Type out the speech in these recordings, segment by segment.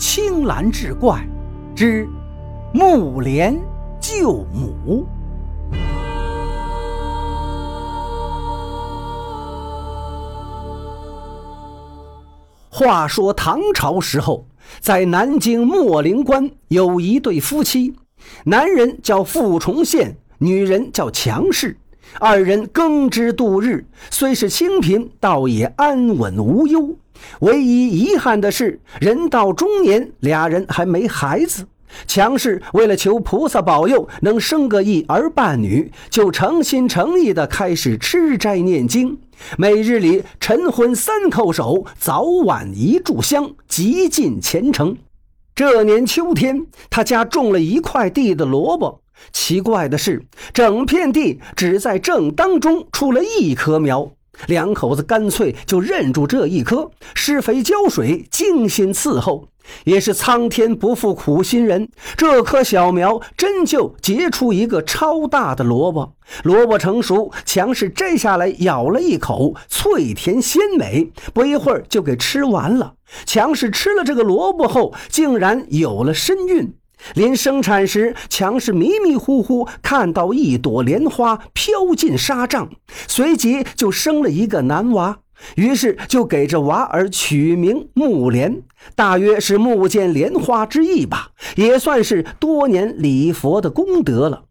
青蓝志怪之木莲救母。话说唐朝时候，在南京莫陵关有一对夫妻，男人叫傅崇宪，女人叫强氏。二人耕织度日，虽是清贫，倒也安稳无忧。唯一遗憾的是，人到中年，俩人还没孩子。强氏为了求菩萨保佑能生个一儿半女，就诚心诚意地开始吃斋念经，每日里晨昏三叩首，早晚一炷香，极尽虔诚。这年秋天，他家种了一块地的萝卜。奇怪的是，整片地只在正当中出了一棵苗。两口子干脆就认住这一棵，施肥浇水，精心伺候。也是苍天不负苦心人，这棵小苗真就结出一个超大的萝卜。萝卜成熟，强势摘下来咬了一口，脆甜鲜美，不一会儿就给吃完了。强势吃了这个萝卜后，竟然有了身孕。临生产时，强氏迷迷糊糊看到一朵莲花飘进纱帐，随即就生了一个男娃，于是就给这娃儿取名木莲，大约是木见莲花之意吧，也算是多年礼佛的功德了。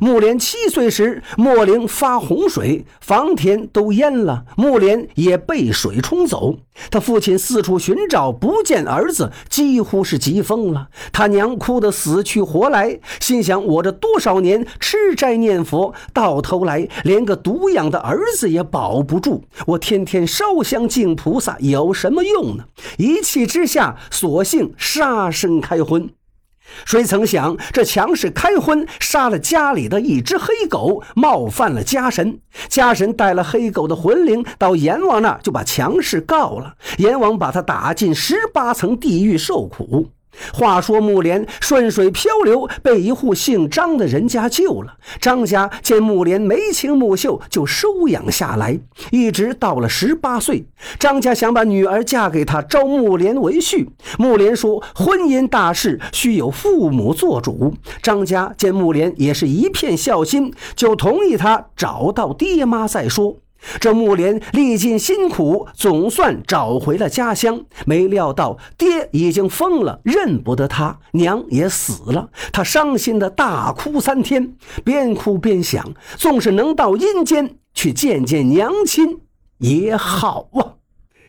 木莲七岁时，莫陵发洪水，房田都淹了，木莲也被水冲走。他父亲四处寻找，不见儿子，几乎是急疯了。他娘哭得死去活来，心想：我这多少年吃斋念佛，到头来连个独养的儿子也保不住。我天天烧香敬菩萨，有什么用呢？一气之下，索性杀身开荤。谁曾想，这强势开荤，杀了家里的一只黑狗，冒犯了家神。家神带了黑狗的魂灵到阎王那，就把强势告了。阎王把他打进十八层地狱受苦。话说木莲顺水漂流，被一户姓张的人家救了。张家见木莲眉清目秀，就收养下来，一直到了十八岁。张家想把女儿嫁给他，招木莲为婿。木莲说：“婚姻大事需有父母做主。”张家见木莲也是一片孝心，就同意他找到爹妈再说。这木莲历尽辛苦，总算找回了家乡。没料到爹已经疯了，认不得他；娘也死了。他伤心的大哭三天，边哭边想：纵是能到阴间去见见娘亲也好啊。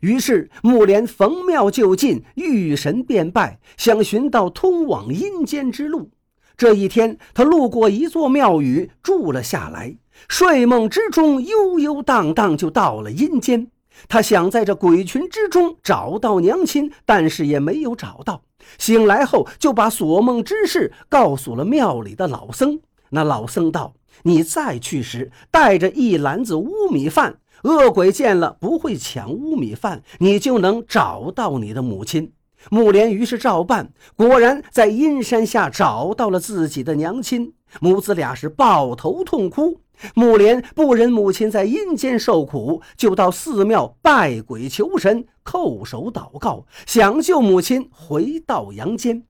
于是木莲逢庙就进，遇神便拜，想寻到通往阴间之路。这一天，他路过一座庙宇，住了下来。睡梦之中，悠悠荡荡就到了阴间。他想在这鬼群之中找到娘亲，但是也没有找到。醒来后，就把所梦之事告诉了庙里的老僧。那老僧道：“你再去时，带着一篮子乌米饭，恶鬼见了不会抢乌米饭，你就能找到你的母亲。”木莲于是照办，果然在阴山下找到了自己的娘亲。母子俩是抱头痛哭。木莲不忍母亲在阴间受苦，就到寺庙拜鬼求神，叩首祷告，想救母亲回到阳间。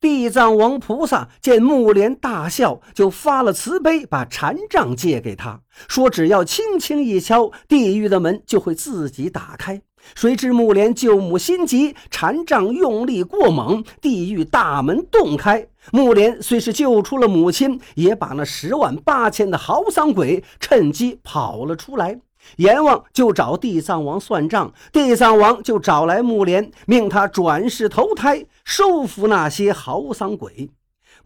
地藏王菩萨见木莲大笑，就发了慈悲，把禅杖借给他，说只要轻轻一敲，地狱的门就会自己打开。谁知木莲救母心急，禅杖用力过猛，地狱大门洞开。木莲虽是救出了母亲，也把那十万八千的豪丧鬼趁机跑了出来。阎王就找地藏王算账，地藏王就找来木莲，命他转世投胎，收服那些豪丧鬼。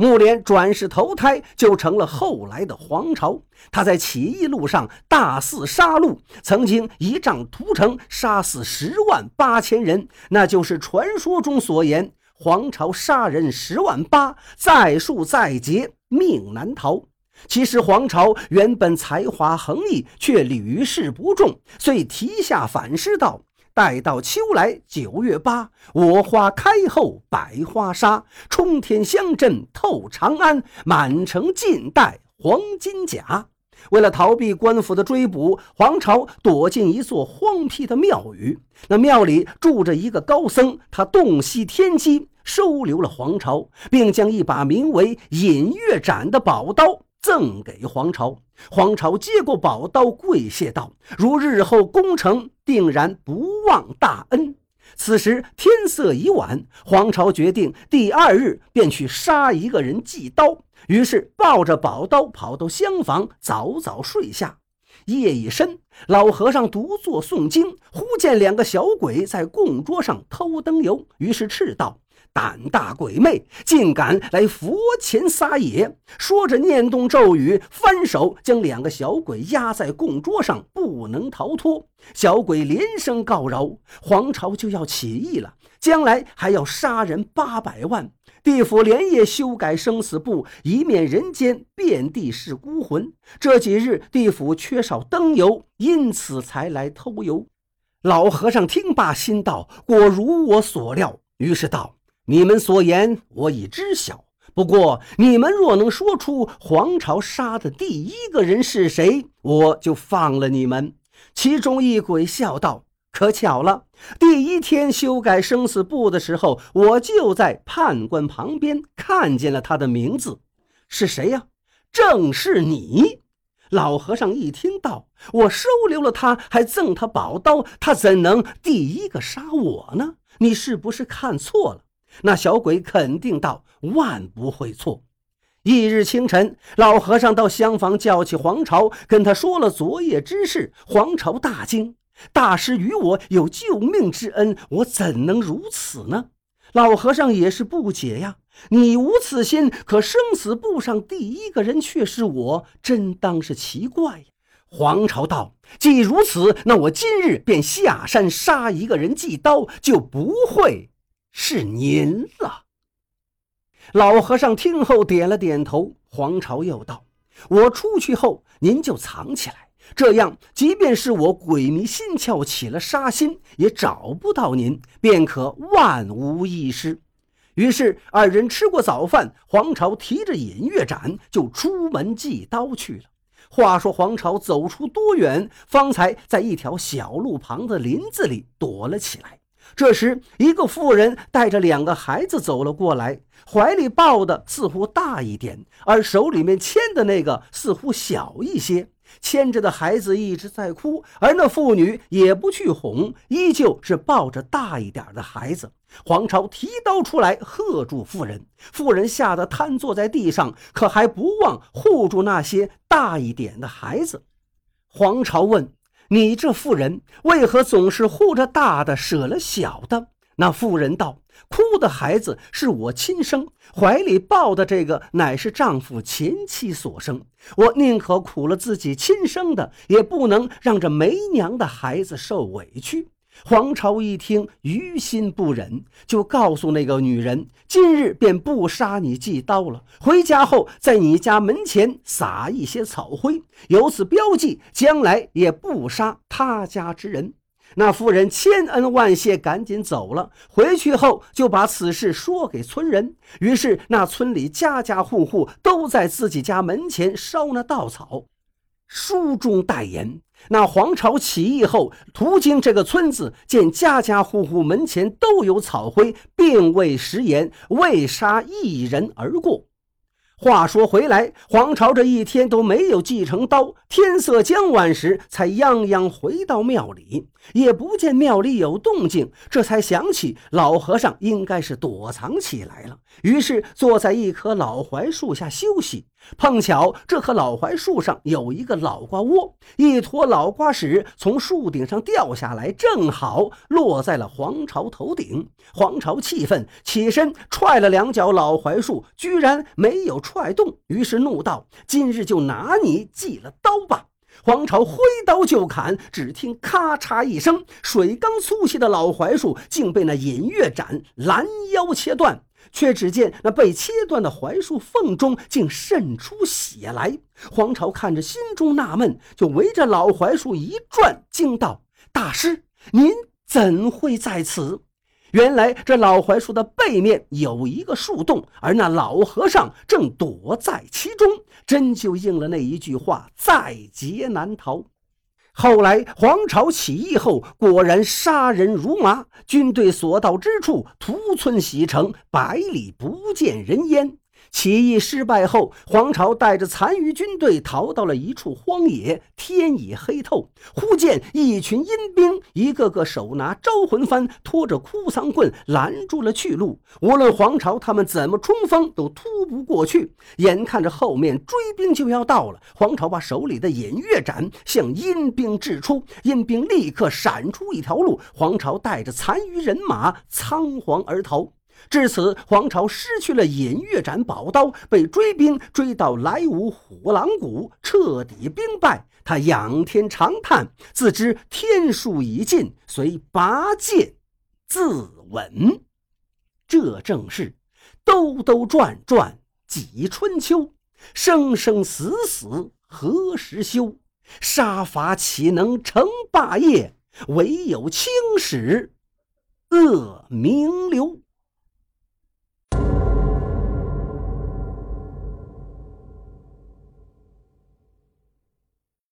木莲转世投胎，就成了后来的黄巢。他在起义路上大肆杀戮，曾经一仗屠城，杀死十万八千人，那就是传说中所言黄巢杀人十万八，再数再劫，命难逃。其实黄巢原本才华横溢，却屡试不中，遂提下反诗道：“待到秋来九月八，我花开后百花杀，冲天香阵透长安，满城尽带黄金甲。”为了逃避官府的追捕，黄巢躲进一座荒僻的庙宇。那庙里住着一个高僧，他洞悉天机，收留了黄巢，并将一把名为隐月斩的宝刀赠给黄巢。黄巢接过宝刀，跪谢道：“如日后攻城，定然不忘大恩。”此时天色已晚，黄巢决定第二日便去杀一个人祭刀。于是抱着宝刀跑到厢房，早早睡下。夜已深，老和尚独坐诵经，忽见两个小鬼在供桌上偷灯油，于是斥道：“胆大鬼魅，竟敢来佛前撒野！”说着念动咒语，翻手将两个小鬼压在供桌上，不能逃脱。小鬼连声告饶，黄巢就要起义了，将来还要杀人八百万。地府连夜修改生死簿，以免人间遍地是孤魂。这几日地府缺少灯油，因此才来偷油。老和尚听罢，心道：果如我所料。于是道：“你们所言，我已知晓。不过你们若能说出黄巢杀的第一个人是谁，我就放了你们。”其中一鬼笑道。可巧了，第一天修改生死簿的时候，我就在判官旁边看见了他的名字，是谁呀？正是你。老和尚一听到我收留了他，还赠他宝刀，他怎能第一个杀我呢？你是不是看错了？那小鬼肯定道：“万不会错。”翌日清晨，老和尚到厢房叫起黄巢，跟他说了昨夜之事。黄巢大惊。大师与我有救命之恩，我怎能如此呢？老和尚也是不解呀。你无此心，可生死簿上第一个人却是我，真当是奇怪呀。黄巢道：“既如此，那我今日便下山杀一个人祭刀，就不会是您了。”老和尚听后点了点头。黄巢又道：“我出去后，您就藏起来。”这样，即便是我鬼迷心窍起了杀心，也找不到您，便可万无一失。于是二人吃过早饭，黄巢提着隐月盏就出门祭刀去了。话说黄巢走出多远，方才在一条小路旁的林子里躲了起来。这时，一个妇人带着两个孩子走了过来，怀里抱的似乎大一点，而手里面牵的那个似乎小一些。牵着的孩子一直在哭，而那妇女也不去哄，依旧是抱着大一点的孩子。黄巢提刀出来喝住妇人，妇人吓得瘫坐在地上，可还不忘护住那些大一点的孩子。黄巢问：“你这妇人为何总是护着大的，舍了小的？”那妇人道：“哭的孩子是我亲生，怀里抱的这个乃是丈夫前妻所生。我宁可苦了自己亲生的，也不能让这没娘的孩子受委屈。”黄巢一听，于心不忍，就告诉那个女人：“今日便不杀你祭刀了，回家后在你家门前撒一些草灰，由此标记，将来也不杀他家之人。”那妇人千恩万谢，赶紧走了。回去后就把此事说给村人，于是那村里家家户户都在自己家门前烧那稻草。书中代言：那黄巢起义后，途经这个村子，见家家户户门前都有草灰，并未食言，未杀一人而过。话说回来，黄巢这一天都没有继承刀。天色将晚时，才泱泱回到庙里，也不见庙里有动静，这才想起老和尚应该是躲藏起来了。于是坐在一棵老槐树下休息。碰巧这棵老槐树上有一个老瓜窝，一坨老瓜屎从树顶上掉下来，正好落在了黄巢头顶。黄巢气愤，起身踹了两脚老槐树，居然没有踹动，于是怒道：“今日就拿你祭了刀吧！”黄巢挥刀就砍，只听咔嚓一声，水缸粗细的老槐树竟被那隐月斩拦腰切断。却只见那被切断的槐树缝中竟渗出血来。黄巢看着，心中纳闷，就围着老槐树一转，惊道：“大师，您怎会在此？”原来这老槐树的背面有一个树洞，而那老和尚正躲在其中，真就应了那一句话：“在劫难逃。”后来黄巢起义后，果然杀人如麻，军队所到之处，屠村洗城，百里不见人烟。起义失败后，黄巢带着残余军队逃到了一处荒野。天已黑透，忽见一群阴兵，一个个手拿招魂幡，拖着哭丧棍，拦住了去路。无论黄巢他们怎么冲锋，都突不过去。眼看着后面追兵就要到了，黄巢把手里的偃月斩向阴兵掷出，阴兵立刻闪出一条路。黄巢带着残余人马仓皇而逃。至此，黄巢失去了偃月斩宝刀，被追兵追到来无虎狼谷，彻底兵败。他仰天长叹，自知天数已尽，遂拔剑自刎。这正是兜兜转转几春秋，生生死死何时休？杀伐岂能成霸业？唯有青史恶名留。